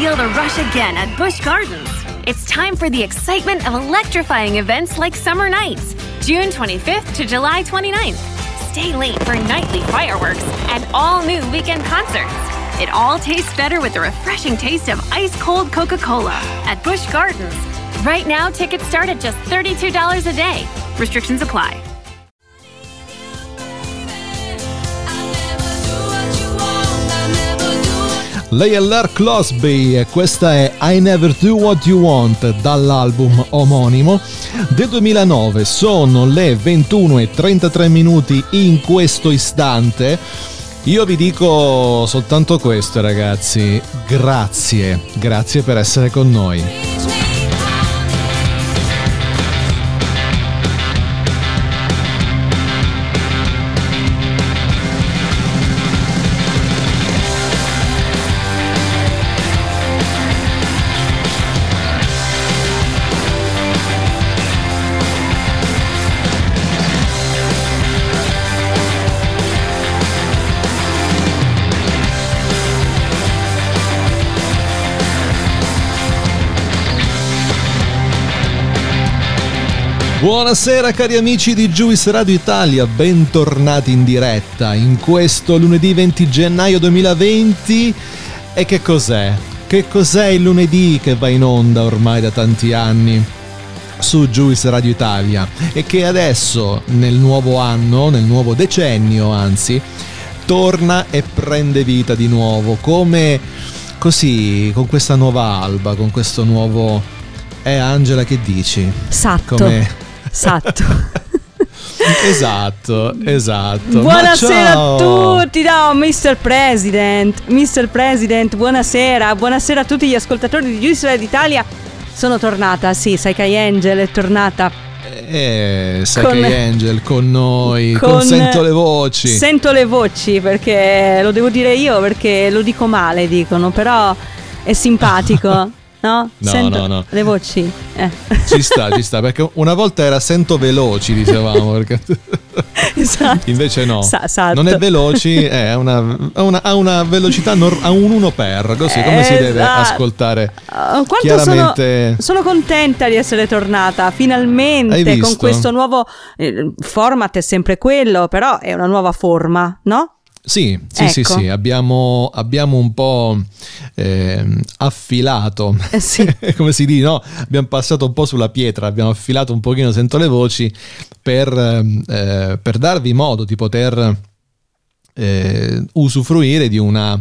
feel the rush again at Busch Gardens. It's time for the excitement of electrifying events like Summer Nights, June 25th to July 29th. Stay late for nightly fireworks and all new weekend concerts. It all tastes better with the refreshing taste of ice cold Coca Cola at Busch Gardens. Right now, tickets start at just $32 a day. Restrictions apply. Lei è Lark Crosby e questa è I Never Do What You Want dall'album omonimo del 2009. Sono le 21 e 33 minuti in questo istante. Io vi dico soltanto questo ragazzi, grazie, grazie per essere con noi. Buonasera cari amici di Juice Radio Italia, bentornati in diretta in questo lunedì 20 gennaio 2020. E che cos'è? Che cos'è il lunedì che va in onda ormai da tanti anni? su Juice Radio Italia e che adesso nel nuovo anno, nel nuovo decennio anzi, torna e prende vita di nuovo come così con questa nuova alba, con questo nuovo eh Angela che dici? Esatto. Come Esatto. esatto, esatto. Buonasera a tutti, no, Mr. President, Mr. President, buonasera, buonasera a tutti gli ascoltatori di Radio d'Italia. Sono tornata, sì, sai che Angel è tornata. Eh, sai con, che Angel con noi, con, con Sento le voci. Sento le voci perché lo devo dire io perché lo dico male, dicono, però è simpatico. No? No, sento no, no. Le voci. Eh. Ci sta, ci sta, perché una volta era sento veloci, dicevamo. Perché... esatto. Invece no. Sa- esatto. Non è veloci, è una, ha, una, una velocità, nor- ha un 1 per, così come si deve Esatto. ascoltare. Uh, Chiaramente... sono, sono contenta di essere tornata finalmente con questo nuovo eh, format è sempre quello, però è una nuova forma, no? Sì, sì, sì, Ecco. sì, abbiamo, abbiamo un po' ehm, affilato, Eh sì. come si dice, no? Abbiamo passato un po' sulla pietra, abbiamo affilato un pochino, sento le voci, per, ehm, eh, per darvi modo di poter eh, usufruire di una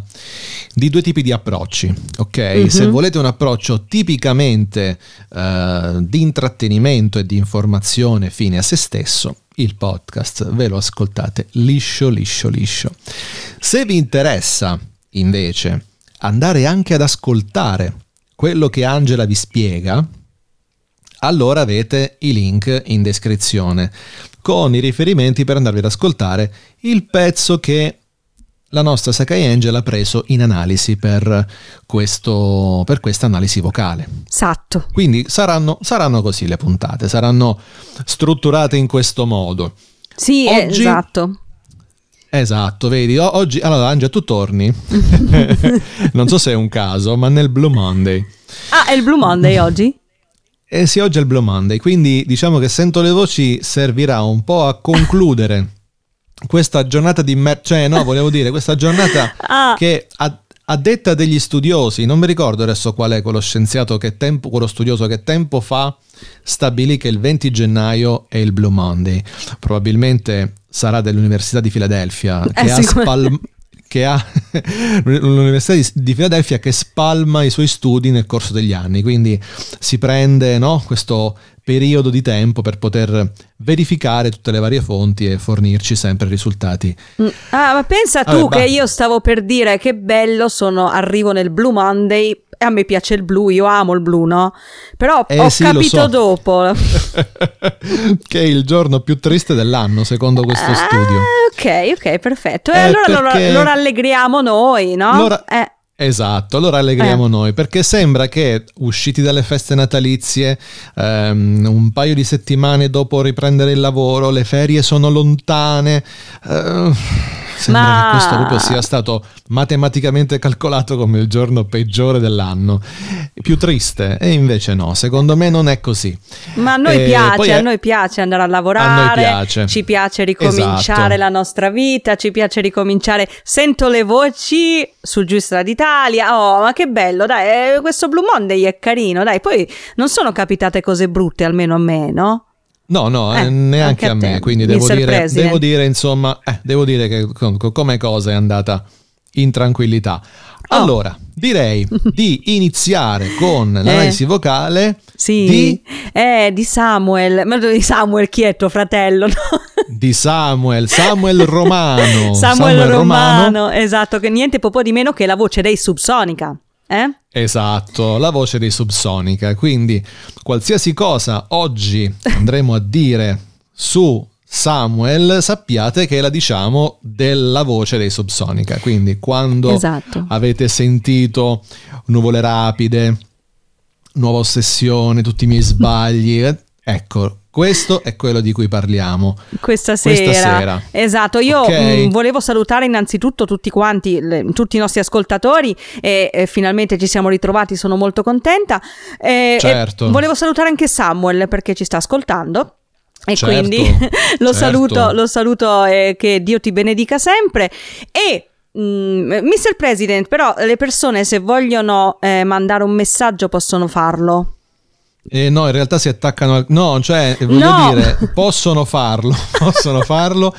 di due tipi di approcci ok Mhm. se volete un approccio tipicamente eh, di intrattenimento e di informazione fine a se stesso il podcast ve lo ascoltate liscio liscio liscio. Se vi interessa invece andare anche ad ascoltare quello che Angela vi spiega allora avete i link in descrizione con i riferimenti per andarvi ad ascoltare il pezzo che la nostra Sakai Angel ha preso in analisi per, questo, per questa analisi vocale. Esatto. Quindi saranno, saranno così le puntate, saranno strutturate in questo modo. Sì, eh, Oggi- esatto. Esatto, vedi, oggi, allora Angela tu torni, non so se è un caso, ma nel Blue Monday. Ah, è il Blue Monday oggi? Eh sì, oggi è il Blue Monday, quindi diciamo che Sento le voci servirà un po' a concludere questa giornata di mer- cioè no, volevo dire, questa giornata Ah. che a, a detta degli studiosi, non mi ricordo adesso qual è quello scienziato che tempo, quello studioso che tempo fa stabilì che il 20 gennaio è il Blue Monday. Probabilmente sarà dell'Università di Filadelfia che Eh, ha sicur- spalm- che ha l'Università di, di Filadelfia che spalma i suoi studi nel corso degli anni, quindi si prende no, questo periodo di tempo per poter verificare tutte le varie fonti e fornirci sempre risultati. Mm. Ah, ma pensa tu Vabbè, che bah. io stavo per dire che bello sono, arrivo nel Blue Monday e a me piace il blu, io amo il blu, no? Però Eh, ho sì, lo capito so. dopo. che è il giorno più triste dell'anno, secondo questo studio. Ah, ok, ok, perfetto. E Eh, allora lo, perché- lo rallegriamo noi, no? Lo ra- Eh, Esatto, allora allegriamo noi perché sembra che usciti dalle feste natalizie, ehm, un paio di settimane dopo riprendere il lavoro, le ferie sono lontane, eh, Sembra Ma... che questo proprio sia stato matematicamente calcolato come il giorno peggiore dell'anno. Più triste, e invece no, secondo me non è così. Ma a noi, piace, è... a noi piace andare a lavorare, a piace. ci piace ricominciare esatto. la nostra vita, ci piace ricominciare. Sento le voci su Giustra d'Italia, oh ma che bello, dai, eh, questo Blue Monday è carino, dai, poi non sono capitate cose brutte, almeno a me, no? No, no, eh, neanche a, a me, quindi devo dire, devo dire, insomma, eh, devo dire che come cosa è andata in tranquillità. Oh. Allora, direi di iniziare con eh. l'analisi vocale sì, di... Eh, di Samuel, ma di Samuel chi è tuo fratello? No? Di Samuel, Samuel Romano. Samuel, Samuel Romano, Romano, esatto, che niente po' di meno che la voce dei Subsonica. Eh? Esatto, la voce dei Subsonica. Quindi qualsiasi cosa oggi andremo a dire su Samuel, sappiate che la diciamo della voce dei Subsonica. Quindi quando esatto. avete sentito nuvole rapide, nuova ossessione, tutti i miei sbagli, eh, ecco, questo è quello di cui parliamo questa sera. Questa sera. Esatto, io okay. mh, mm, volevo salutare innanzitutto tutti quanti, le, tutti i nostri ascoltatori e, e, finalmente ci siamo ritrovati, sono molto contenta. E, certo. E volevo salutare anche Samuel perché ci sta ascoltando. E certo, quindi lo certo. saluto, lo saluto e che Dio ti benedica sempre. E Mm, Mr. President, però le persone se vogliono eh, mandare un messaggio possono farlo. Eh, no, in realtà si attaccano al... No, cioè, voglio no. dire, possono farlo, possono farlo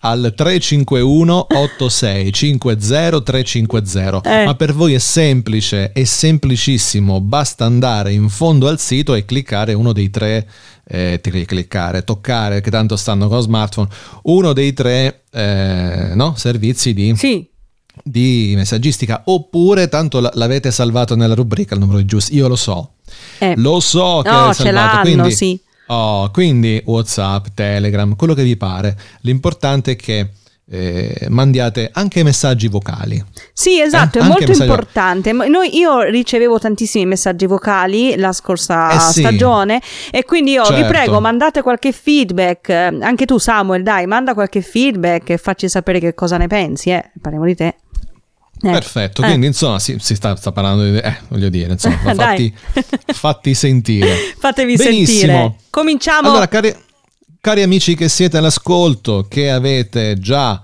al 351 8650 350. Eh. Ma per voi è semplice, è semplicissimo, basta andare in fondo al sito e cliccare uno dei tre eh, cliccare, toccare, che tanto stanno con lo smartphone, uno dei tre eh, no, servizi di sì di messaggistica oppure tanto l'avete salvato nella rubrica il numero giusto io lo so eh. lo so che no, ce l'hanno quindi, sì oh, quindi whatsapp telegram quello che vi pare l'importante è che eh, mandiate anche messaggi vocali. Sì, esatto, eh? è molto messaggi... importante. Noi, io ricevevo tantissimi messaggi vocali la scorsa eh sì. stagione e quindi io certo. vi prego mandate qualche feedback, anche tu Samuel dai, manda qualche feedback e facci sapere che cosa ne pensi, eh. parliamo di te. Eh, Perfetto, quindi eh. insomma si, si, sta, sta, parlando di... Eh, voglio dire, insomma, fatti, fatti, sentire. Fatevi Benissimo. sentire. Cominciamo. Allora, cari, cari amici che siete all'ascolto, che avete già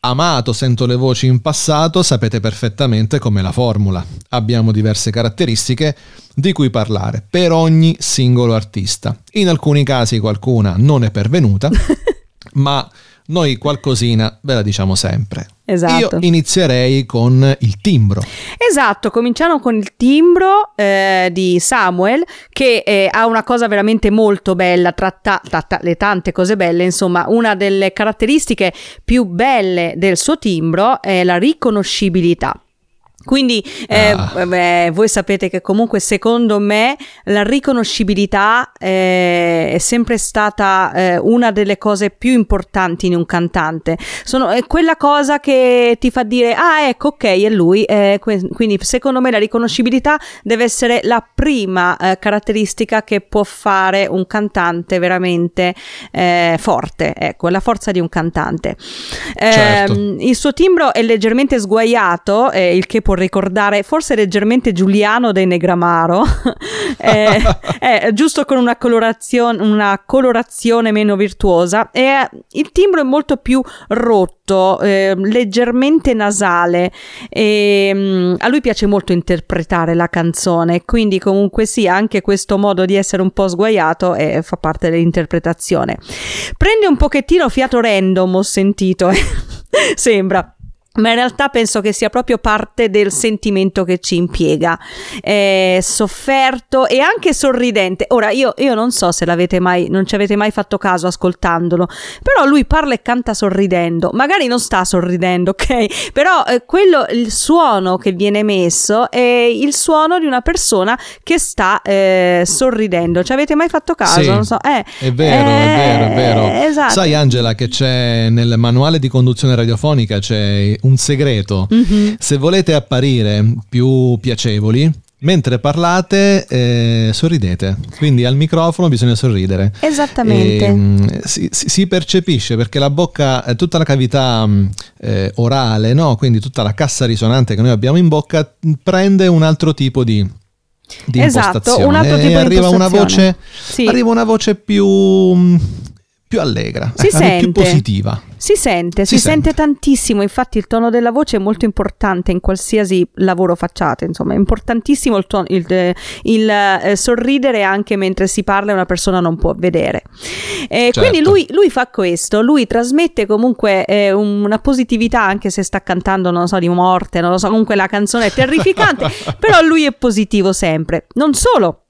amato Sento le voci in passato, sapete perfettamente com'è la formula. Abbiamo diverse caratteristiche di cui parlare per ogni singolo artista. In alcuni casi qualcuna non è pervenuta, ma noi qualcosina ve la diciamo sempre. Esatto. Io inizierei con il timbro. Esatto, cominciamo con il timbro eh, di Samuel che eh, ha una cosa veramente molto bella, tra, ta- tra ta- le tante cose belle, insomma, una delle caratteristiche più belle del suo timbro è la riconoscibilità. Quindi eh, ah. beh, voi sapete che comunque secondo me la riconoscibilità eh, è sempre stata eh, una delle cose più importanti in un cantante. Sono, è quella cosa che ti fa dire ah ecco ok è lui. Eh, quindi secondo me la riconoscibilità deve essere la prima eh, caratteristica che può fare un cantante veramente eh, forte. Ecco, la forza di un cantante. Certo. Ehm, il suo timbro è leggermente sguaiato, il che può ricordare forse leggermente Giuliano dei Negramaro, eh, eh, giusto con una colorazione, una colorazione meno virtuosa e il timbro è molto più rotto, eh, leggermente nasale e um, a lui piace molto interpretare la canzone, quindi comunque sì, anche questo modo di essere un po' sguaiato eh, fa parte dell'interpretazione. Prende un pochettino fiato random, ho sentito, eh. sembra ma in realtà penso che sia proprio parte del sentimento che ci impiega. È sofferto e anche sorridente. Ora, io, io, non so se l'avete mai, non ci avete mai fatto caso ascoltandolo, però lui parla e canta sorridendo. Magari non sta sorridendo, ok? Però eh, quello, il suono che viene messo è il suono di una persona che sta eh, sorridendo. Ci avete mai fatto caso? Sì, non so. Eh, è vero, è vero, è vero. Eh, esatto. Sai, Angela, che c'è nel manuale di conduzione radiofonica c'è un segreto. Mm-hmm. Se volete apparire più piacevoli, mentre parlate eh, sorridete, quindi al microfono bisogna sorridere. Esattamente. E, mh, si, si, percepisce perché la bocca, tutta la cavità mh, eh, orale, no? quindi tutta la cassa risonante che noi abbiamo in bocca, prende un altro tipo di, di esatto, un altro tipo e di arriva una voce, sì. arriva una voce più più allegra, si eh, sente. più positiva. Si sente, si, si sente. sente. tantissimo, infatti il tono della voce è molto importante in qualsiasi lavoro facciate, insomma è importantissimo il, tono, il, il, il eh, sorridere anche mentre si parla e una persona non può vedere. Eh, certo. Quindi lui, lui, fa questo, lui trasmette comunque eh, una positività anche se sta cantando, non so, di morte, non lo so, comunque la canzone è terrificante, però lui è positivo sempre. Non solo,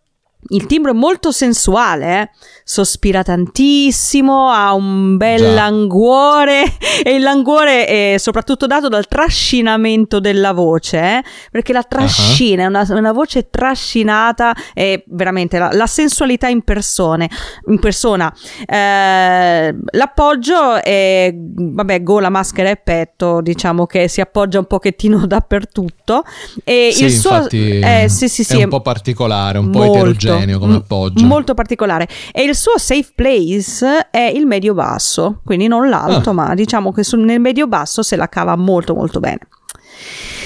il timbro è molto sensuale, eh? sospira tantissimo, ha un bel Già. languore e il languore è soprattutto dato dal trascinamento della voce, eh? perché la trascina, uh-huh. è una, una, voce trascinata, è veramente la, la sensualità in, persone, in persona. Eh, l'appoggio è, vabbè, gola, maschera e petto, diciamo che si appoggia un pochettino dappertutto. E sì, il suo, eh, sì, sì, è un po' particolare, un po' eterogeneo omogeneo come appoggio. Molto particolare. E il suo safe place è il medio-basso, quindi non l'alto, ah. ma diciamo che nel medio-basso se la cava molto molto bene.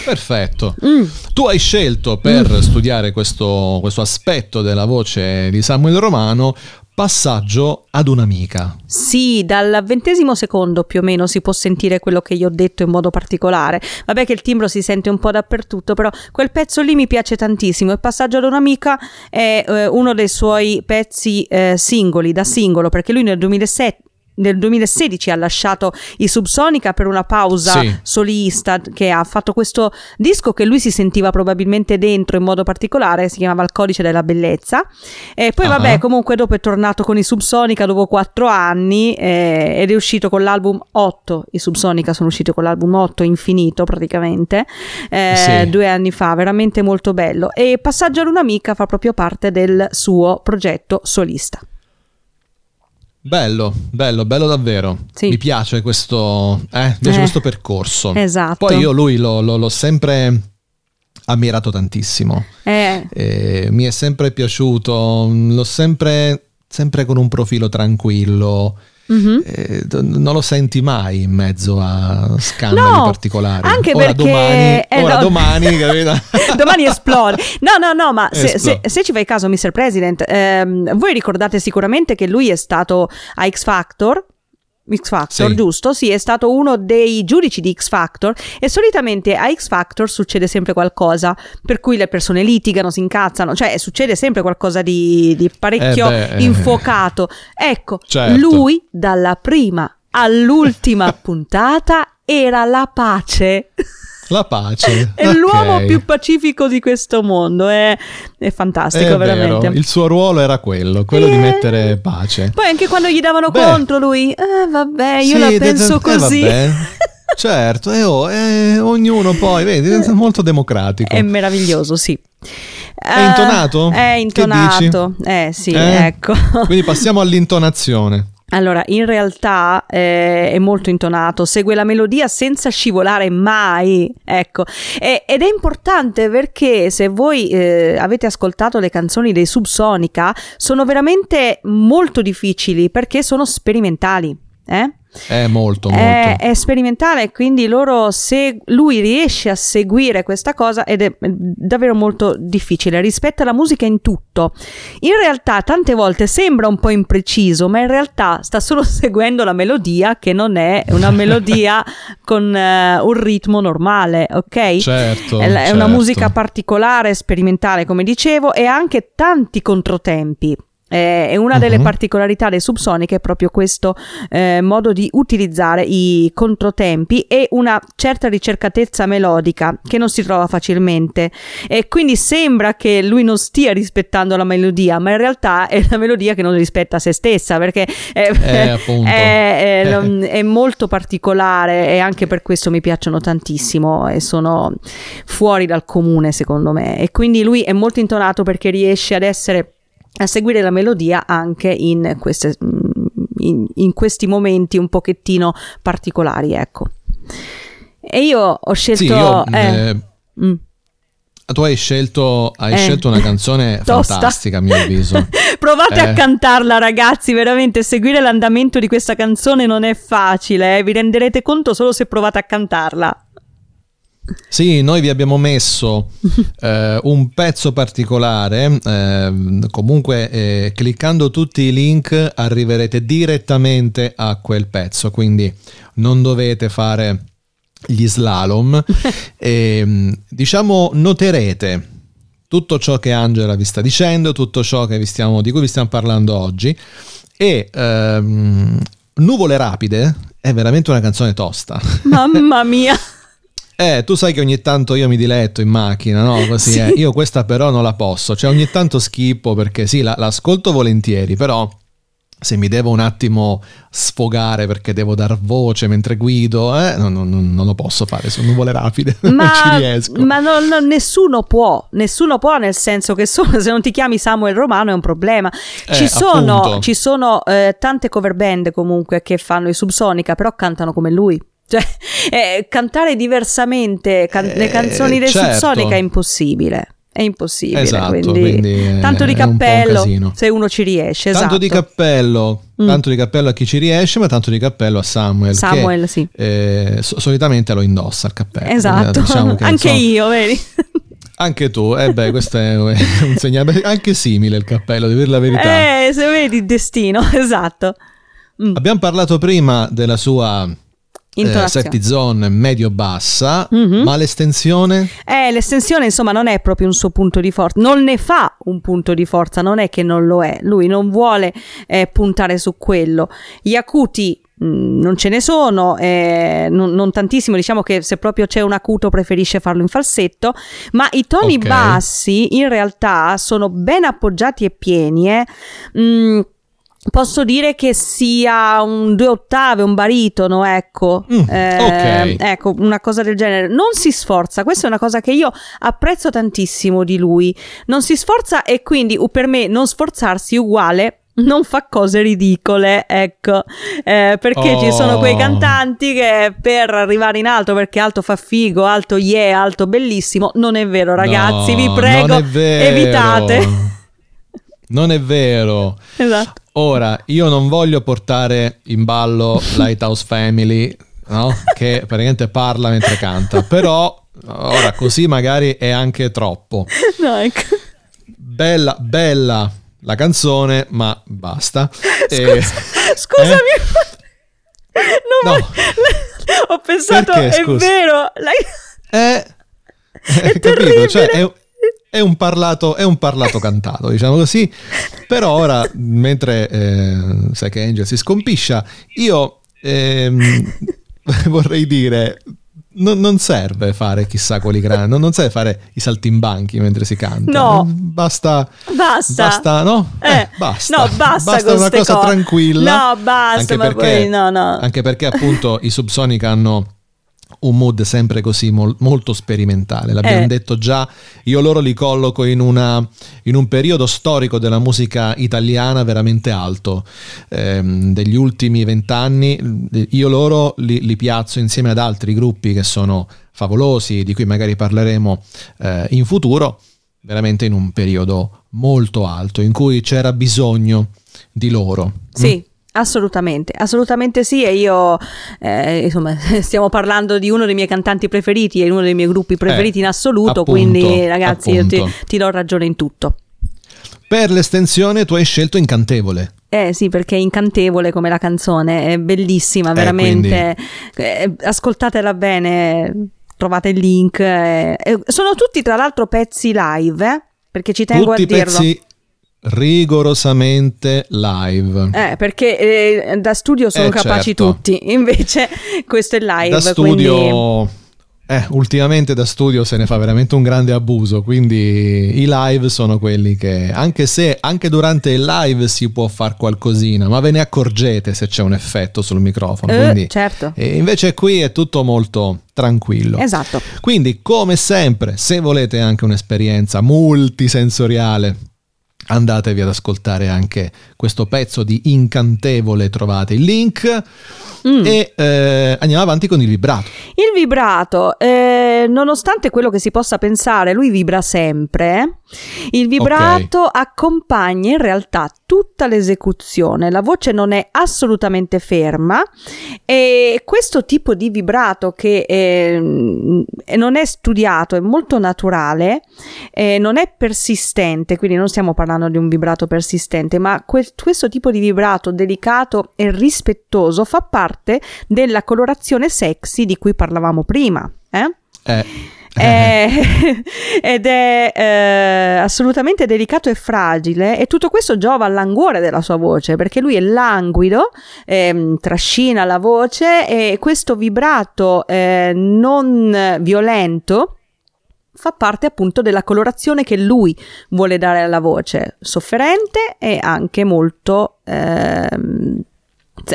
Perfetto. Mm. Tu hai scelto per mm. studiare questo, questo aspetto della voce di Samuel Romano Passaggio ad un'amica. Sì, dal ventesimo secondo più o meno si può sentire quello che io ho detto in modo particolare. Vabbè che il timbro si sente un po' dappertutto, però quel pezzo lì mi piace tantissimo. Il passaggio ad un'amica è eh, uno dei suoi pezzi eh, singoli, da singolo, perché lui nel 2007 nel 2016 ha lasciato i Subsonica per una pausa sì. solista che ha fatto questo disco che lui si sentiva probabilmente dentro in modo particolare, si chiamava Il codice della bellezza e poi uh-huh. vabbè comunque dopo è tornato con i Subsonica dopo quattro anni eh, ed è uscito con l'album 8, i Subsonica sono usciti con l'album 8 infinito praticamente eh, sì. due anni fa, veramente molto bello e Passaggio ad un'amica fa proprio parte del suo progetto solista. Bello, bello, bello davvero. Sì. Mi piace questo, eh, mi piace eh, questo percorso. Esatto. Poi io lui lo, lo, l'ho sempre ammirato tantissimo. Eh. Eh, mi è sempre piaciuto, l'ho sempre, sempre con un profilo tranquillo. Mm-hmm. Eh, non lo senti mai in mezzo a scandali no, particolari. Anche ora perché domani, eh, ora no. domani, domani esplode. No, no, no, ma se, se, se, ci fai caso, Mr. President, ehm, voi ricordate sicuramente che lui è stato a X Factor X Factor, sì. giusto? Sì, è stato uno dei giudici di X Factor e solitamente a X Factor succede sempre qualcosa per cui le persone litigano, si incazzano, cioè succede sempre qualcosa di, di parecchio eh beh, infuocato. Ecco, certo. lui dalla prima all'ultima puntata era la pace. La pace. È okay. l'uomo più pacifico di questo mondo. È, è fantastico, è veramente. Vero. Il suo ruolo era quello, quello e... di eh. mettere pace. Poi anche quando gli davano Beh. contro lui, eh, vabbè, io sì, la penso de- così. Eh, certo, e oh, eh, ognuno poi, vedi, è molto democratico. È meraviglioso, sì. È intonato? È intonato, eh sì, eh? ecco. Quindi passiamo all'intonazione. Allora, in realtà eh, è molto intonato, segue la melodia senza scivolare mai, ecco. E, ed è importante perché se voi eh, avete ascoltato le canzoni dei Subsonica, sono veramente molto difficili perché sono sperimentali, eh? È molto, molto. È, è sperimentale, quindi loro se lui riesce a seguire questa cosa ed è davvero molto difficile. Rispetta la musica in tutto. In realtà, tante volte sembra un po' impreciso, ma in realtà sta solo seguendo la melodia, che non è una melodia con uh, un ritmo normale, ok? Certo. È, certo. una musica particolare, sperimentale, come dicevo, e ha anche tanti controtempi. Eh, e una delle uh-huh. particolarità dei subsonic è proprio questo eh, modo di utilizzare i controtempi e una certa ricercatezza melodica che non si trova facilmente. E quindi sembra che lui non stia rispettando la melodia, ma in realtà è la melodia che non rispetta se stessa perché è, eh, è, è, è molto particolare e anche per questo mi piacciono tantissimo e sono fuori dal comune secondo me. E quindi lui è molto intonato perché riesce ad essere a seguire la melodia anche in, queste, mm, in, in questi momenti un pochettino particolari, ecco. E io ho scelto... Sì, io, eh, eh, mm. tu hai scelto, hai Eh. scelto una canzone Tosta. fantastica, a mio avviso. Provate a Eh. cantarla, ragazzi. Veramente seguire l'andamento di questa canzone non è facile. eh. Vi renderete conto solo se provate a cantarla. Sì, noi vi abbiamo messo eh, un pezzo particolare, ehm, comunque eh, cliccando tutti i link arriverete direttamente a quel pezzo, quindi non dovete fare gli slalom. e, mh, diciamo, noterete tutto ciò che Angela vi sta dicendo, tutto ciò che vi stiamo- di cui vi stiamo parlando oggi e ehm, Nuvole Rapide è veramente una canzone tosta. Mamma mia. Eh, tu sai che ogni tanto io mi diletto in macchina, no? Così, Sì. eh. Io questa però non la posso. Cioè, ogni tanto schippo perché sì, la, l'ascolto volentieri, però se mi devo un attimo sfogare perché devo dar voce mentre guido, eh, non, non- non lo posso fare su nuvole rapide. non Ma, ci riesco. ma non- non- nessuno può, nessuno può nel senso che solo se non ti chiami Samuel Romano è un problema. Ci Eh, sono, ci sono eh, tante cover band comunque che fanno i Subsonica, però cantano come lui. Cioè, eh, cantare diversamente can- le Eh, canzoni del certo. Subsonica è impossibile. È impossibile. Esatto, quindi, quindi tanto di un un cappello casino. se uno ci riesce. Tanto di esatto. cappello, Mm. tanto di cappello a chi ci riesce, ma tanto di cappello a Samuel. Samuel, che, sì. eh, so- solitamente lo indossa il cappello. Esatto, Diciamo che, anche insomma, io, vedi? Anche tu, eh beh, questo è un segnale anche simile il cappello, devo dire la verità. Eh, se vedi il destino, esatto. Mm. Abbiamo parlato prima della sua eh, safety zone medio-bassa, Mhm. ma l'estensione? Eh, l'estensione insomma non è proprio un suo punto di forza, non ne fa un punto di forza, non è che non lo è, lui non vuole eh, puntare su quello. Gli acuti mh, non ce ne sono, eh, non, non tantissimo, diciamo che se proprio c'è un acuto preferisce farlo in falsetto, ma i toni Ok. bassi in realtà sono ben appoggiati e pieni, eh. Mm, Posso dire che sia un due ottave, un baritono, ecco. Mm, Eh, ok. Ecco, una cosa del genere. Non si sforza, questa è una cosa che io apprezzo tantissimo di lui. Non si sforza e quindi per me non sforzarsi uguale non fa cose ridicole, ecco, Eh, perché ci sono quei Oh. cantanti che per arrivare in alto, perché alto fa figo, alto yeah, alto bellissimo, non è vero ragazzi, No, vi prego, evitate. Non è vero. esatto. Ora, io non voglio portare in ballo Lighthouse Family, no? che praticamente parla mentre canta, però ora così magari è anche troppo. No, ecco. Bella, bella la canzone, ma basta. E- Scusami. Non No. voglio- Ho pensato, Perché, è scusa? vero. lei- Eh, È capito? terribile. Cioè, è, è un parlato, è un parlato cantato, diciamo così. Però ora, mentre eh, sai che Angel si scompiscia, io ehm, vorrei dire. Non, non serve fare chissà quali grandi, non, non serve fare i saltimbanchi mentre si canta. No. Basta, Basta. basta, no? Eh, Eh, basta. no, basta con una cosa cose. tranquilla. No, basta, Anche perché, poi no, no. anche perché appunto i Subsonica hanno un mood sempre così mol- molto sperimentale. L'abbiamo Eh. detto già, io loro li colloco in, una- in un periodo storico della musica italiana veramente alto. Ehm, degli ultimi vent'anni, io loro li, li piazzo insieme ad altri gruppi che sono favolosi, di cui magari parleremo eh, in futuro, veramente in un periodo molto alto, in cui c'era bisogno di loro. Sì. Assolutamente, assolutamente sì. E io, eh, insomma, stiamo parlando di uno dei miei cantanti preferiti e uno dei miei gruppi preferiti in assoluto. appunto, quindi, ragazzi, io ti, ti do ragione in tutto. Per l'estensione tu hai scelto Incantevole. Eh sì, perché è incantevole come la canzone, è bellissima, Eh, veramente. Eh, ascoltatela bene, trovate il link. eh. Eh, sono tutti, tra l'altro, pezzi live, eh, perché ci tengo Tutti a dirlo. pezzi rigorosamente live. Eh, perché eh, da studio sono Eh, capaci certo. tutti, invece questo è live. da studio, quindi- eh, ultimamente da studio se ne fa veramente un grande abuso, quindi i live sono quelli che, anche se anche durante il live si può fare qualcosina, ma ve ne accorgete se c'è un effetto sul microfono. Eh, quindi, certo. e invece qui è tutto molto tranquillo. Esatto. Quindi, come sempre, se volete anche un'esperienza multisensoriale, andatevi ad ascoltare anche questo pezzo di Incantevole, trovate il link. Mm. E eh, andiamo avanti con il vibrato. Il vibrato, eh, nonostante quello che si possa pensare, lui vibra sempre. Il vibrato okay. accompagna in realtà tutta l'esecuzione, la voce non è assolutamente ferma e questo tipo di vibrato che eh, non è studiato, è molto naturale, eh, non è persistente, quindi non stiamo parlando di un vibrato persistente, ma que- questo tipo di vibrato delicato e rispettoso fa parte della colorazione sexy di cui parlavamo prima. Eh? Eh. È, ed è eh, assolutamente delicato e fragile e tutto questo giova al languore della sua voce perché lui è languido, eh, trascina la voce e questo vibrato eh, non violento fa parte appunto della colorazione che lui vuole dare alla voce, sofferente e anche molto ehm,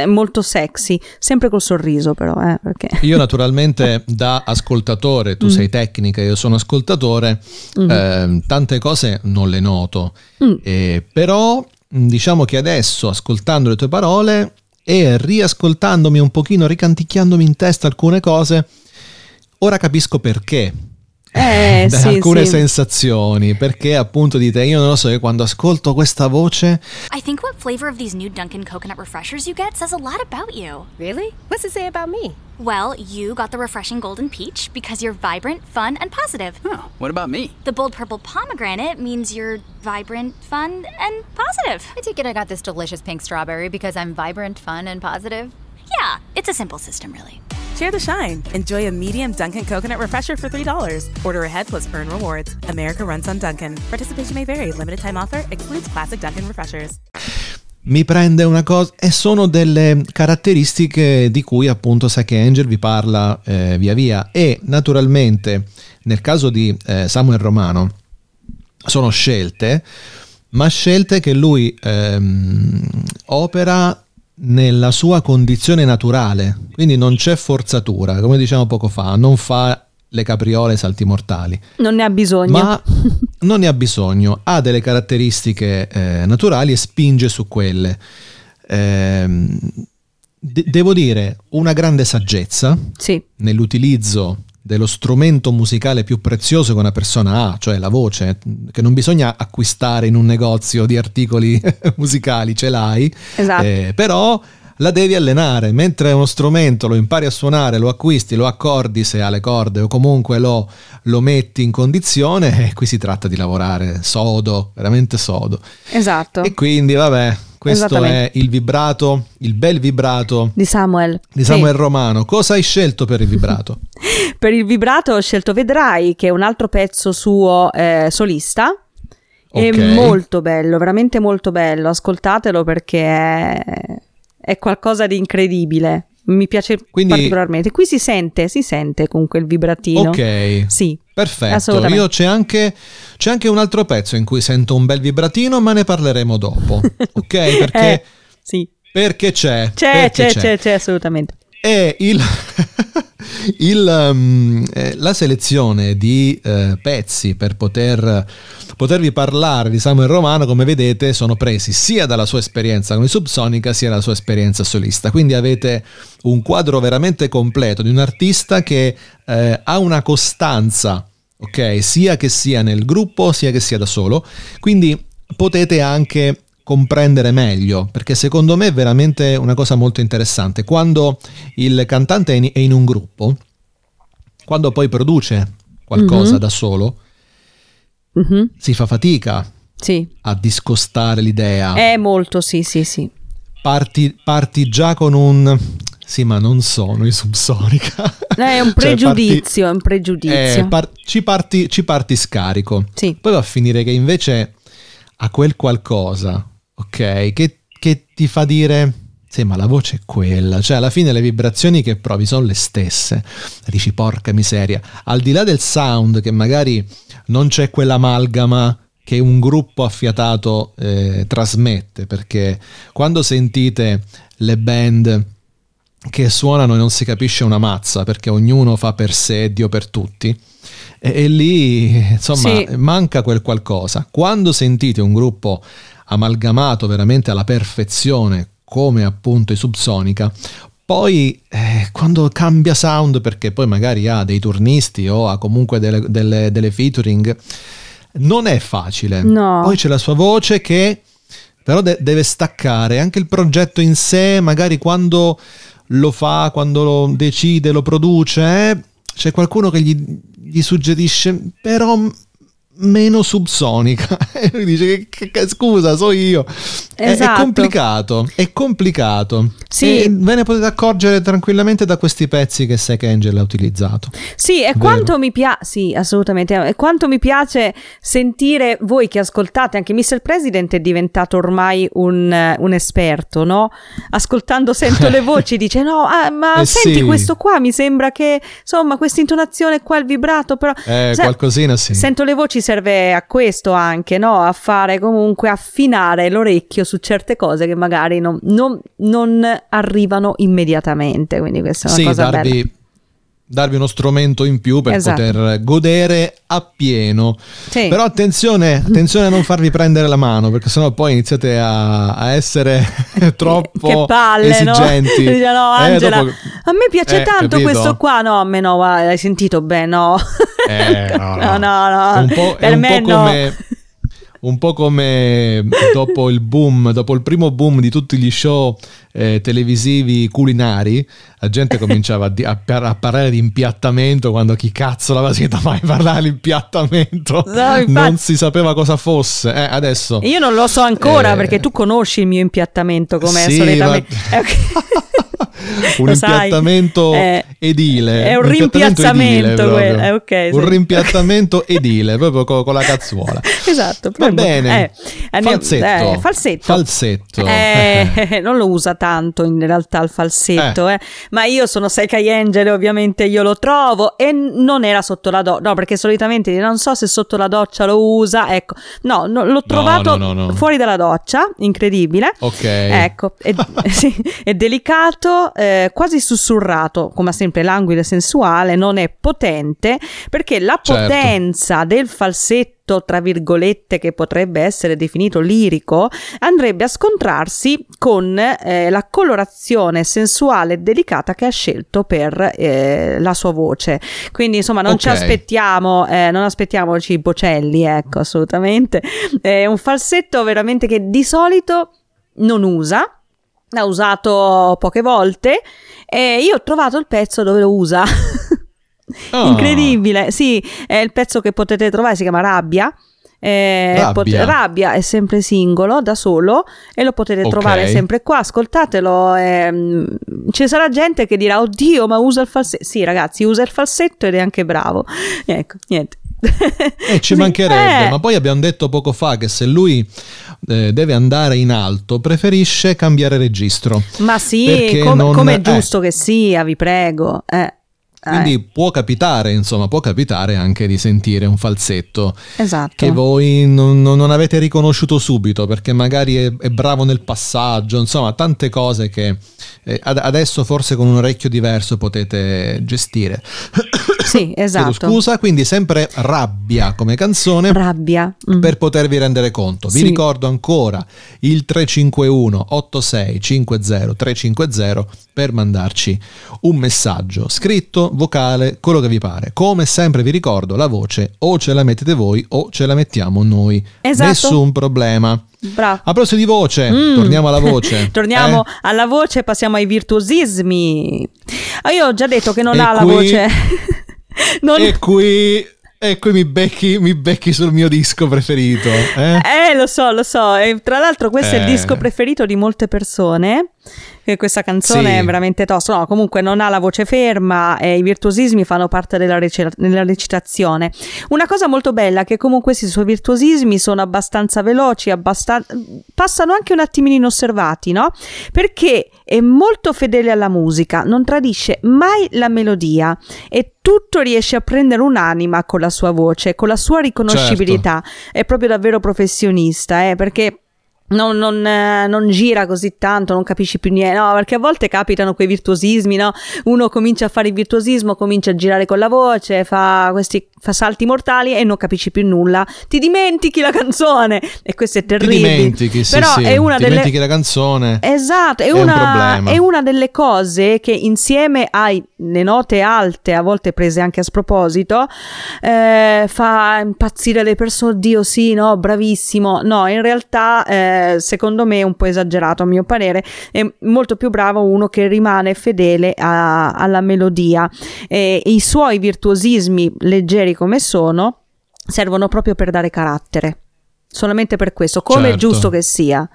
molto sexy, sempre col sorriso però. Eh, perché... Io naturalmente da ascoltatore, tu mm. sei tecnica, io sono ascoltatore, mm. eh, tante cose non le noto, mm. eh, però diciamo che adesso ascoltando le tue parole e riascoltandomi un pochino, ricanticchiandomi in testa alcune cose, ora capisco perché eh, sì, alcune sì. sensazioni perché appunto dite io non lo so io quando ascolto questa voce I think what flavor of these new Dunkin' coconut refreshers you get says a lot about you. Really? What's it say about me? Well, you got the refreshing golden peach because you're vibrant, fun, and positive. Oh, what about me? The bold purple pomegranate means you're vibrant, fun, and positive. I take it I got this delicious pink strawberry because I'm vibrant, fun, and positive. Yeah, it's a simple system, really. Share the shine. Enjoy a medium Dunkin' coconut refresher for $3. Order ahead plus earn rewards. America runs on Dunkin'. Participation may vary. Limited time offer excludes classic Dunkin' refreshers. Mi prende una cosa e sono delle caratteristiche di cui appunto Saki Angel vi parla eh, via via e naturalmente nel caso di eh, Samuel Romano sono scelte ma scelte che lui ehm, opera nella sua condizione naturale, quindi non c'è forzatura, come diciamo poco fa, non fa le capriole salti mortali. Non ne ha bisogno. Ma non ne ha bisogno, ha delle caratteristiche eh, naturali e spinge su quelle. Eh, de- devo dire, una grande saggezza sì. nell'utilizzo dello strumento musicale più prezioso che una persona ha, cioè la voce, che non bisogna acquistare in un negozio di articoli musicali, ce l'hai, esatto. eh, però la devi allenare, mentre uno strumento lo impari a suonare, lo acquisti, lo accordi se ha le corde o comunque lo, lo metti in condizione, e qui si tratta di lavorare sodo, veramente sodo. Esatto. E quindi vabbè, questo è il vibrato, il bel vibrato di Samuel. Di Samuel sì. Romano. Cosa hai scelto per il vibrato? per il vibrato ho scelto Vedrai, che è un altro pezzo suo eh, solista. Okay. È molto bello, veramente molto bello. Ascoltatelo perché è, è qualcosa di incredibile. Mi piace Quindi, particolarmente. Qui si sente, si sente comunque il vibratino. Ok. Sì. Perfetto. Io c'è anche, c'è anche, un altro pezzo in cui sento un bel vibratino, ma ne parleremo dopo. Ok? Perché, eh, sì. perché c'è. C'è, perché c'è, c'è, c'è, c'è, assolutamente. E il. il, um, eh, la selezione di eh, pezzi per poter, potervi parlare di Samuel Romano, come vedete, sono presi sia dalla sua esperienza come subsonica sia dalla sua esperienza solista. Quindi avete un quadro veramente completo di un artista che eh, ha una costanza, ok, sia che sia nel gruppo sia che sia da solo. Quindi potete anche comprendere meglio, perché secondo me è veramente una cosa molto interessante. Quando il cantante è in, un gruppo, quando poi produce qualcosa mm-hmm. da solo, mm-hmm. si fa fatica sì. a discostare l'idea. È molto, sì, sì, sì. Parti, parti già con un... Sì, ma non sono in subsonica. È un pregiudizio, cioè parti, è un pregiudizio. Eh, par- ci, parti, ci parti scarico. Sì. Poi va a finire che invece a quel qualcosa ok? Che, che ti fa dire sì, ma la voce è quella, cioè alla fine le vibrazioni che provi sono le stesse. Dici porca miseria, al di là del sound che magari non c'è quell'amalgama che un gruppo affiatato eh, trasmette, perché quando sentite le band che suonano e non si capisce una mazza, perché ognuno fa per sé, Dio per tutti, e, e lì insomma sì. manca quel qualcosa. Quando sentite un gruppo amalgamato veramente alla perfezione come appunto i Subsonica, poi eh, quando cambia sound, perché poi magari ha dei turnisti o ha comunque delle, delle, delle featuring, non è facile. No. Poi c'è la sua voce che però de- deve staccare anche il progetto in sé, magari quando lo fa, quando lo decide, lo produce, eh, c'è qualcuno che gli, gli suggerisce, però meno subsonica. e lui dice che, che, scusa, so io. È, è, Esatto. complicato, è complicato. Sì. E ve ne potete accorgere tranquillamente da questi pezzi che Sek Angel ha utilizzato. Sì, e quanto mi piace, sì, assolutamente, e quanto mi piace sentire voi che ascoltate, anche Mr. President è diventato ormai un, un esperto, no? Ascoltando sento le voci, dice no, ah, ma Eh senti sì. questo qua, mi sembra che, insomma, questa intonazione qua, il vibrato, però... Eh, Sai, qualcosina sì. Sento le voci serve a questo anche, no? A fare comunque affinare l'orecchio su certe cose che magari non, non- non arrivano immediatamente. Quindi questa è una sì, cosa darvi, bella. Darvi uno strumento in più per Esatto. poter godere appieno. Sì. Però attenzione, attenzione a non farvi prendere la mano, perché sennò poi iniziate a, a essere troppo che palle, esigenti. no? Dice, no, Eh, Angela, dopo- a me piace Eh, tanto capito? questo qua. No, a me no, hai sentito bene, no. Eh, no, no, no, no. È per me no. come. Un po' come dopo il boom, dopo il primo boom di tutti gli show eh, televisivi culinari, la gente cominciava a, di- a a parlare di impiattamento quando chi cazzo l'aveva sentito mai parlare di impiattamento? No, non si sapeva cosa fosse. Eh, adesso Io non lo so ancora Eh, perché tu conosci il mio impiattamento come sì, solitamente. ma- Eh, ok. un sai, impiattamento eh, edile. È un rimpiazzamento quello. eh, Un sì. rimpiattamento edile, proprio co- con, la cazzuola. Esatto. Va bene. Eh, falsetto. eh, falsetto. Falsetto. Eh, non lo usa tanto in realtà il falsetto, ma io sono Sekai Angel, ovviamente io lo trovo e non era sotto la doccia, no, perché solitamente non so se sotto la doccia lo usa, ecco, no, no, l'ho trovato no, no. fuori dalla doccia, incredibile. Ok. Ecco, è, sì, è delicato, eh, quasi sussurrato, come sempre languido e sensuale, non è potente, perché la Certo. potenza del falsetto, tra virgolette, che potrebbe essere definito lirico, andrebbe a scontrarsi con eh, la colorazione sensuale e delicata che ha scelto per eh, la sua voce. Quindi, insomma, non ci Ok. aspettiamo, eh, non aspettiamoci bocelli, ecco, assolutamente. È un falsetto veramente che di solito non usa. L'ha usato poche volte e io ho trovato il pezzo dove lo usa. Ah. Incredibile, sì, è il pezzo che potete trovare, si chiama Rabbia. Eh, Rabbia. pot- Rabbia è sempre singolo da solo e lo potete Ok. trovare sempre qua. Ascoltatelo. ehm, ci sarà gente che dirà: Oddio, ma usa il falsetto. Sì, ragazzi, usa il falsetto ed è anche bravo. Ecco, niente. E ci Così. mancherebbe, Eh, ma poi abbiamo detto poco fa che se lui eh, deve andare in alto, preferisce cambiare registro. ma sì, come non- come è eh. giusto che sia, vi prego. Eh, Quindi eh, può capitare, insomma, può capitare anche di sentire un falsetto esatto. che voi non, non- avete riconosciuto subito perché magari è, è bravo nel passaggio, insomma, tante cose che eh, ad- adesso forse con un orecchio diverso potete gestire. Sì, Chiedo esatto. scusa, quindi sempre rabbia come canzone. Rabbia. Mm. per potervi rendere conto. Vi Sì. ricordo ancora il 351 8650 350 per mandarci un messaggio scritto, vocale, quello che vi pare. Come sempre vi ricordo la voce o ce la mettete voi o ce la mettiamo noi. Esatto. Nessun problema. Bravo. A proposito di voce, Mm. torniamo alla voce. Torniamo Eh? alla voce, passiamo ai virtuosismi. Ah, io ho già detto che non E ha la qui- voce. non... E qui, e qui mi, becchi, mi becchi sul mio disco preferito. Eh? Eh, lo so, lo so. E tra l'altro, questo è il Eh. disco preferito di molte persone. Questa canzone Sì. è veramente tosta. No, comunque non ha la voce ferma e i virtuosismi fanno parte della, reci- della recitazione. Una cosa molto bella è che comunque questi suoi virtuosismi sono abbastanza veloci, abbastan- passano anche un attimino inosservati, no? Perché è molto fedele alla musica, non tradisce mai la melodia e tutto riesce a prendere un'anima con la sua voce, con la sua riconoscibilità. È proprio davvero professionista, eh, perché non, non, eh, non, gira così tanto, non capisci più niente, no, perché a volte capitano quei virtuosismi, no? Uno comincia a fare il virtuosismo, comincia a girare con la voce, fa questi fa salti mortali e non capisci più nulla, ti dimentichi la canzone e questo è terribile. Ti dimentichi, sì, Però sì. è una ti delle... dimentichi la canzone. Esatto, è, è una, un è una delle cose che insieme alle note alte, a volte prese anche a sproposito, eh, fa impazzire le persone. Dio, sì, no, bravissimo. No, in realtà, eh, secondo me, è un po' esagerato, a mio parere. È molto più bravo uno che rimane fedele a, alla melodia. E i suoi virtuosismi leggeri come sono servono proprio per dare carattere. Solamente per questo, come certo. è giusto che sia.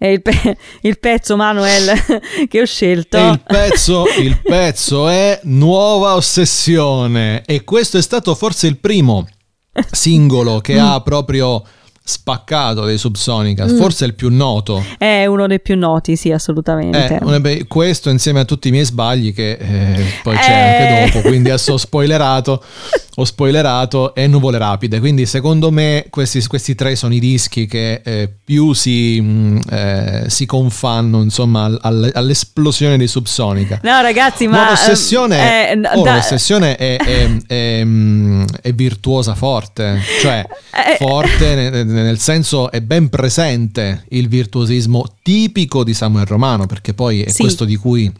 E il, pe- il, pezzo Manuel che ho scelto. Il pezzo, il pezzo è Nuova Ossessione e questo è stato forse il primo singolo che Mm. ha proprio spaccato dei Subsonica, Mm. forse il più noto. È uno dei più noti, sì, assolutamente. Eh, questo insieme a tutti i miei sbagli che eh, poi c'è Eh. anche dopo, quindi adesso ho spoilerato, ho spoilerato e Nuvole Rapide, quindi secondo me questi, questi tre sono i dischi che eh, più si, mh, eh, si confanno insomma all, all'esplosione dei Subsonica. No ragazzi, ma... Nuova Ossessione, eh, oh, da- Nuova Ossessione è, è- è, mh, è virtuosa forte, cioè Eh. forte nel, nel senso è ben presente il virtuosismo tipico di Samuel Romano, perché poi è Sì. questo di cui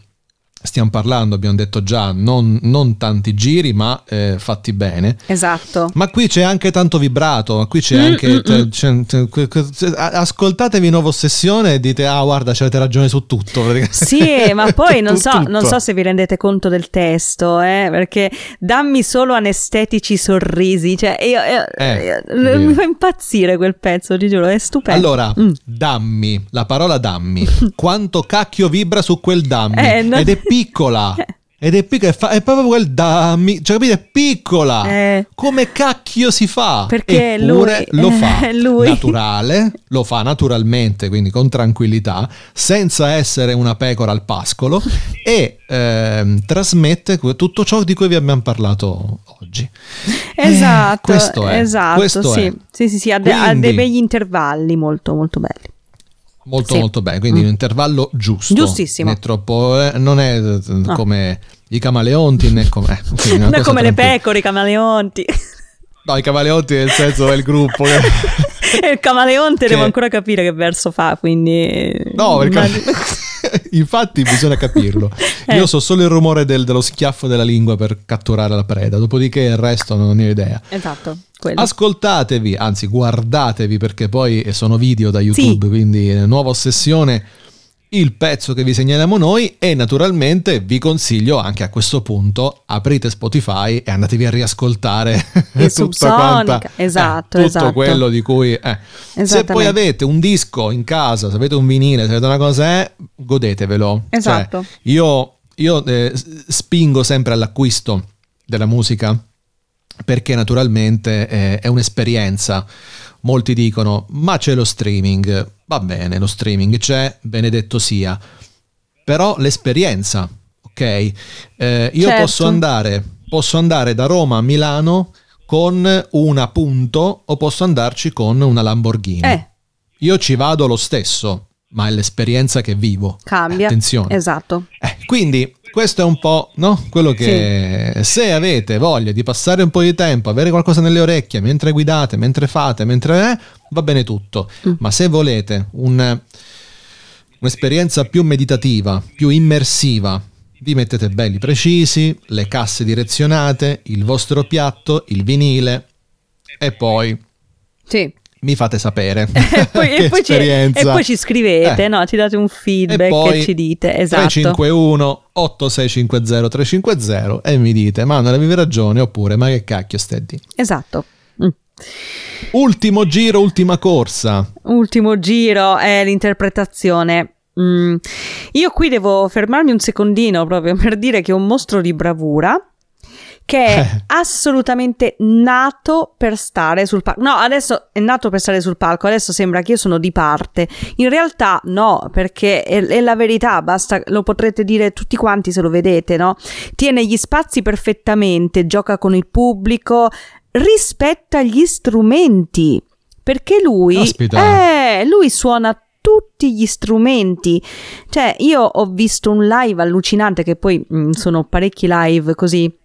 stiamo parlando, abbiamo detto già, non, non tanti giri ma eh, fatti bene. Esatto. Ma qui c'è anche tanto vibrato, qui c'è Mm, anche... mm, mm. c'è- que- que- a- ascoltatevi Nuova Ossessione e dite, ah guarda, avete ragione su tutto. Sì, ma poi non so, non so se vi rendete conto del testo, eh, perché dammi solo anestetici sorrisi, cioè io, io- Eh, io- mi fa impazzire quel pezzo, ti giuro, è stupendo. Allora, Mm. dammi, la parola dammi, quanto cacchio vibra su quel dammi Eh, no. ed è piccola. Ed è piccola, è, proprio quel dammi, cioè capite, è piccola. Eh. Come cacchio si fa? Perché Eppure lui- lo fa eh, lui. naturale, lo fa naturalmente, quindi con tranquillità, senza essere una pecora al pascolo e ehm, trasmette tutto ciò di cui vi abbiamo parlato oggi. Esatto, Eh, questo è, esatto, questo sì, è. sì, sì, sì, ha, de- ha Quindi- dei begli intervalli molto, molto belli. Molto Sì. molto bene, quindi Mm. un intervallo giusto. Giustissimo. Né troppo, eh, non è eh, come i camaleonti né come... eh, cosa come le pecore, i camaleonti. No, i camaleonti nel senso è il gruppo. che- il camaleonte Che- devo ancora capire che verso fa, quindi... No, perché... Infatti bisogna capirlo. Eh. Io so solo il rumore del- dello schiaffo della lingua per catturare la preda, dopodiché il resto non ne ho idea. Esatto, quello. Ascoltatevi, anzi guardatevi perché poi sono video da YouTube, quindi eh, nuova ossessione, il pezzo che vi segnaliamo noi e naturalmente vi consiglio anche a questo punto aprite Spotify e andatevi a riascoltare Il tutta quanta, esatto, eh, tutto esatto. quello di cui eh. se poi avete un disco in casa, se avete un vinile, se avete una cosa è, godetevelo. Cioè, Esatto. io io, eh, spingo sempre all'acquisto della musica perché naturalmente eh, è un'esperienza. Molti dicono, ma c'è lo streaming. Va bene, lo streaming c'è, benedetto sia. Però l'esperienza, ok? Eh, io Certo. posso andare, posso andare da Roma a Milano con una Punto o posso andarci con una Lamborghini. Eh, Io ci vado lo stesso, ma è l'esperienza che vivo. cambia. Attenzione. Esatto. Eh, quindi questo è un po' no? quello che se avete voglia di passare un po' di tempo, avere qualcosa nelle orecchie mentre guidate, mentre fate, mentre eh, va bene tutto. Mm. Ma se volete un- un'esperienza più meditativa, più immersiva, vi mettete belli precisi, le casse direzionate, il vostro piatto, il vinile e poi Sì. mi fate sapere E poi, che e poi ci, e poi ci scrivete, Eh. no? Ci date un feedback E poi e ci dite. Esatto. 351 8650 350 e mi dite Manuel avevi ragione oppure ma che cacchio stai Esatto. Ultimo giro ultima corsa Ultimo giro è l'interpretazione. Mm. Io qui devo fermarmi un secondino proprio per dire che è un mostro di bravura che è Eh. assolutamente nato per stare sul palco. No, adesso è nato per stare sul palco, adesso sembra che io sono di parte. In realtà no, perché è, è la verità, basta, lo potrete dire tutti quanti se lo vedete, no? Tiene gli spazi perfettamente, gioca con il pubblico, rispetta gli strumenti. perché lui, eh, lui suona tutti gli strumenti. Cioè, io ho visto un live allucinante che poi mh, sono parecchi live così.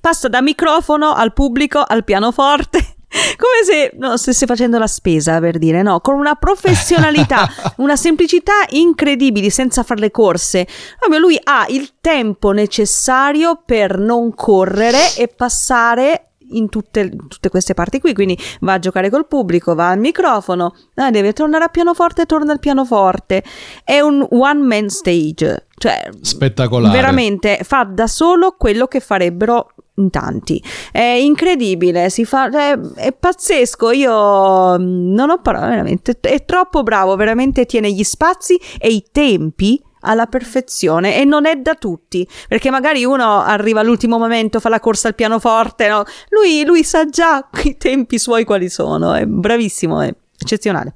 Passa da microfono al pubblico al pianoforte. Come se non stesse facendo la spesa, per dire, no? Con una professionalità, una semplicità incredibili, senza fare le corse. Proprio lui ha il tempo necessario per non correre e passare in tutte, tutte queste parti qui. Quindi va a giocare col pubblico, va al microfono, ah, deve tornare al pianoforte, torna al pianoforte. È un one man stage, cioè Spettacolare. veramente fa da solo quello che farebbero in tanti. È incredibile, si fa, è, è pazzesco. Io mm, non ho parole, veramente. È troppo bravo, veramente tiene gli spazi e i tempi alla perfezione e non è da tutti perché magari uno arriva all'ultimo momento fa la corsa al pianoforte no? lui, lui sa già i tempi suoi quali sono è bravissimo è eccezionale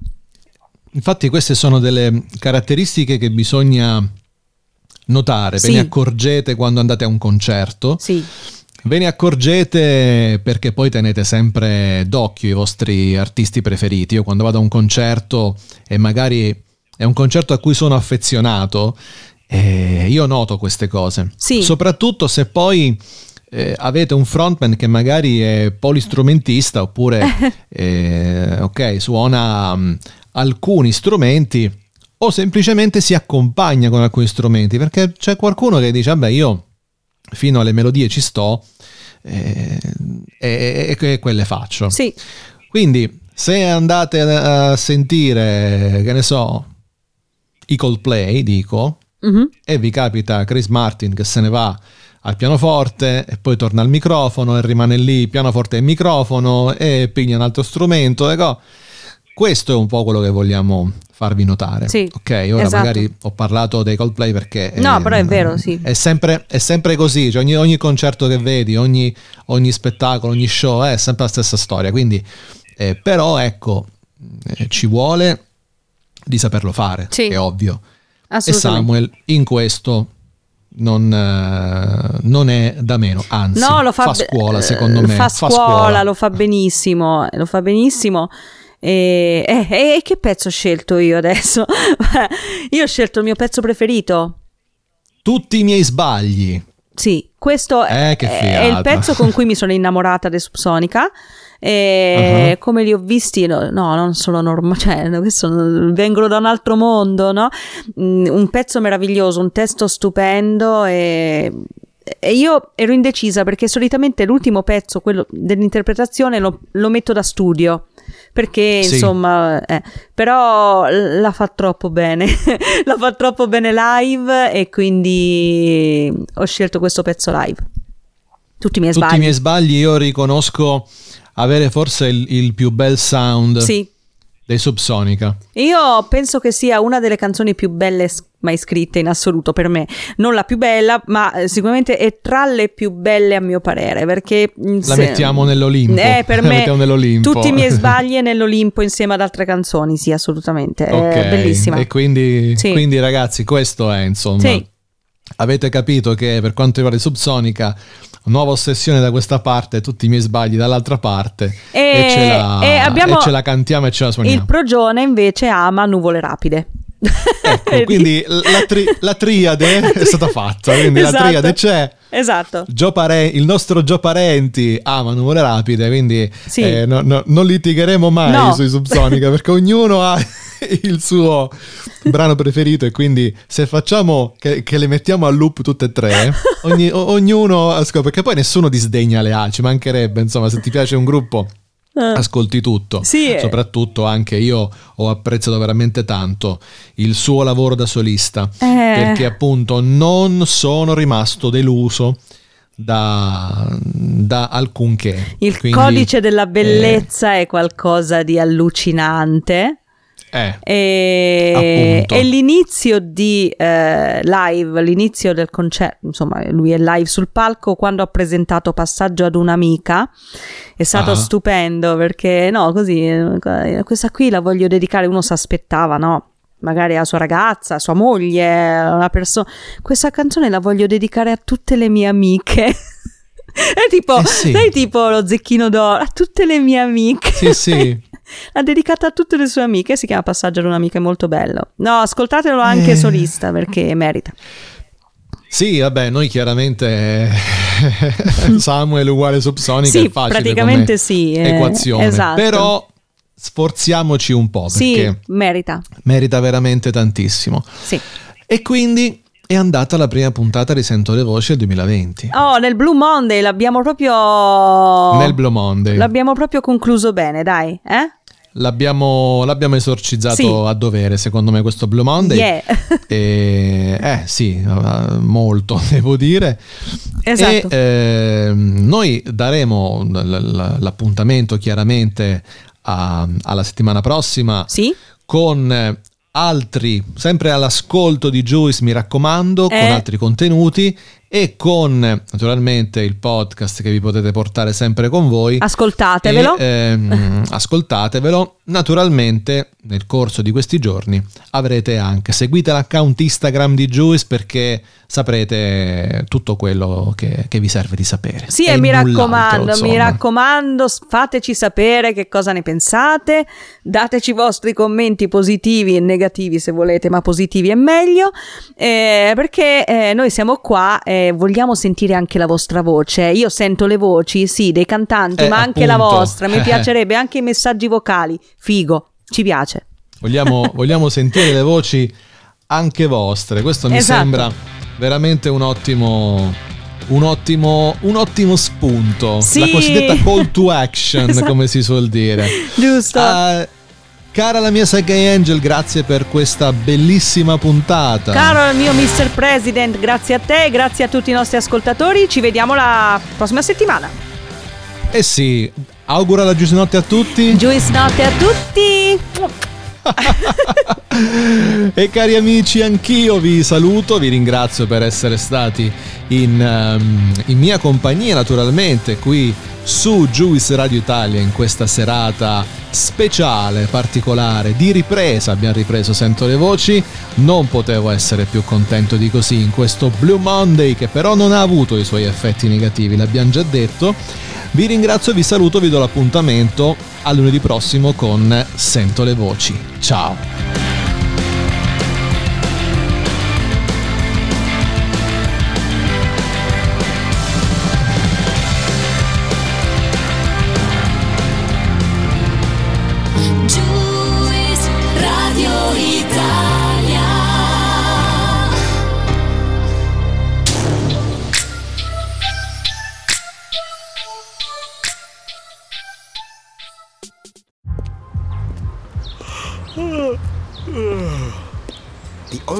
Infatti queste sono delle caratteristiche che bisogna notare, ve Sì. ne accorgete quando andate a un concerto. sì Ve ne accorgete perché poi tenete sempre d'occhio i vostri artisti preferiti. Io quando vado a un concerto e magari è un concerto a cui sono affezionato, eh, io noto queste cose. Sì. Soprattutto se poi eh, avete un frontman che magari è polistrumentista oppure eh, ok, suona mm, alcuni strumenti o semplicemente si accompagna con alcuni strumenti perché c'è qualcuno che dice vabbè io fino alle melodie ci sto eh, e, e- e quelle faccio. sì Quindi se andate a sentire, che ne so, i Coldplay, dico, Mhm. e vi capita Chris Martin che se ne va al pianoforte e poi torna al microfono e rimane lì pianoforte e microfono e piglia un altro strumento e co- questo è un po' quello che vogliamo farvi notare Sì, ok ora esatto. magari ho parlato dei Coldplay perché No, però è vero, sì. è sempre, è sempre così cioè ogni, ogni concerto che vedi ogni, ogni spettacolo ogni show è sempre la stessa storia quindi eh, però ecco eh, ci vuole di saperlo fare Sì. è ovvio e Samuel in questo non, eh, non è da meno, anzi No, lo fa, be- scuola eh, secondo me. Fa scuola, lo fa benissimo, lo fa benissimo. E, e- e che pezzo ho scelto io adesso? io ho scelto il mio pezzo preferito. Tutti i miei sbagli. Sì, questo Eh, è, è il pezzo con cui mi sono innamorata di Subsonica. E Uh-huh. come li ho visti, no, no, non sono normali, cioè, vengono da un altro mondo, no? Mm, un pezzo meraviglioso, un testo stupendo e, e io ero indecisa perché solitamente l'ultimo pezzo, quello dell'interpretazione, lo, lo metto da studio. Perché Sì. insomma, eh, però la fa troppo bene, la fa troppo bene live e quindi ho scelto questo pezzo live. Tutti i miei Tutti sbagli. i miei sbagli io riconosco avere forse il, il più bel sound Sì, dei Subsonica. io penso che sia una delle canzoni più belle mai scritte in assoluto per me. Non la più bella, ma eh, sicuramente è tra le più belle a mio parere. Perché La se- mettiamo nell'Olimpo. Eh, per me mettiamo nell'Olimpo. tutti i miei sbagli è nell'Olimpo insieme ad altre canzoni. Sì, assolutamente. È Ok, bellissima. E quindi, Sì. quindi ragazzi, questo è insomma. Sì. Avete capito che per quanto riguarda Subsonica, nuova ossessione da questa parte, tutti i miei sbagli dall'altra parte. E- E, ce, la, e abbiamo- e ce la cantiamo e ce la suoniamo. Il progione invece ama nuvole rapide. Ecco, quindi la, tri- la triade è stata fatta, quindi Esatto. la triade c'è. Esatto. Pare- il nostro Gio Parenti ama nuvole rapide, quindi Sì. eh, no- no- non litigheremo mai No. sui Subsonica perché ognuno ha il suo brano preferito e quindi se facciamo che, che le mettiamo a loop tutte e tre, ogni- o- ognuno ascolta, perché poi nessuno disdegna le A, ci mancherebbe, insomma, se ti piace un gruppo ascolti tutto. Sì, eh. Soprattutto anche io ho apprezzato veramente tanto il suo lavoro da solista Eh. perché appunto non sono rimasto deluso da, da alcunché. Il Quindi, codice della bellezza è qualcosa di allucinante. Eh, E, e l'inizio di eh, live, l'inizio del concerto, insomma, lui è live sul palco quando ha presentato Passaggio ad un'amica. È stato Ah. stupendo perché, no, così, eh, questa qui la voglio dedicare. Uno si aspettava, no? Magari a sua ragazza, a sua moglie, a una persona. Questa canzone la voglio dedicare a tutte le mie amiche. È tipo, Eh sì. tipo lo zecchino d'oro, a tutte le mie amiche. Sì, sì. L'ha dedicata a tutte le sue amiche, si chiama Passaggio ad un'amica, è molto bello. No, ascoltatelo anche Eh. solista perché merita. Sì, vabbè, noi chiaramente Samuel uguale Subsonica Sì, è facile praticamente come sì, eh, equazione, esatto. però sforziamoci un po' Sì, perché merita. merita veramente tantissimo. Sì. E quindi è andata la prima puntata di Sento le voci del 2020. Oh, nel Blue Monday l'abbiamo proprio Nel Blue Monday. L'abbiamo proprio concluso bene, dai, eh? L'abbiamo, l'abbiamo esorcizzato Sì. a dovere, secondo me, questo Blue Monday. Yeah. E, eh sì, eh, molto devo dire. Esatto. E ehm, noi daremo l'appuntamento chiaramente a- alla settimana prossima Sì? con eh, altri, sempre all'ascolto di Juice, mi raccomando, con Eh. altri contenuti e con eh, naturalmente il podcast che vi potete portare sempre con voi. Ascoltatevelo. E, ehm, ascoltatevelo. Naturalmente, nel corso di questi giorni avrete anche seguite l'account Instagram di Juice perché saprete tutto quello che, che vi serve di sapere. Sì, e mi raccomando, mi raccomando, fateci sapere che cosa ne pensate, dateci i vostri commenti positivi e negativi se volete, ma positivi è meglio, eh, perché eh, noi siamo qua vogliamo sentire anche la vostra voce. Io sento le voci, sì, dei cantanti, Eh, ma anche la appunto. vostra, mi piacerebbe anche i messaggi vocali, figo, ci piace. Vogliamo, vogliamo sentire le voci anche vostre. Questo mi Esatto. sembra veramente un ottimo. Un ottimo, un ottimo spunto, Sì. la cosiddetta call to action, Esatto. come si suol dire. Giusto. Eh, cara la mia Sky Angel, grazie per questa bellissima puntata. Caro il mio Mr. President, grazie a te, grazie a tutti i nostri ascoltatori, ci vediamo la prossima settimana. Eh sì, auguro la giusnotte a tutti. Juice notte a tutti! e cari amici, anch'io vi saluto, vi ringrazio per essere stati in, ehm, in mia compagnia naturalmente qui su Juice Radio Italia in questa serata speciale, particolare, di ripresa, abbiamo ripreso Sento le voci, non potevo essere più contento di così in questo Blue Monday che però non ha avuto i suoi effetti negativi, l'abbiamo già detto. Vi ringrazio, vi saluto, vi do l'appuntamento a lunedì prossimo con Sento le voci. Ciao!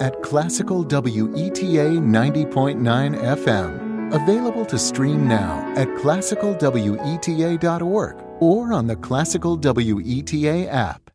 at Classical WETA 90.9 FM. Available to stream now at classicalweta.org or on the Classical WETA app.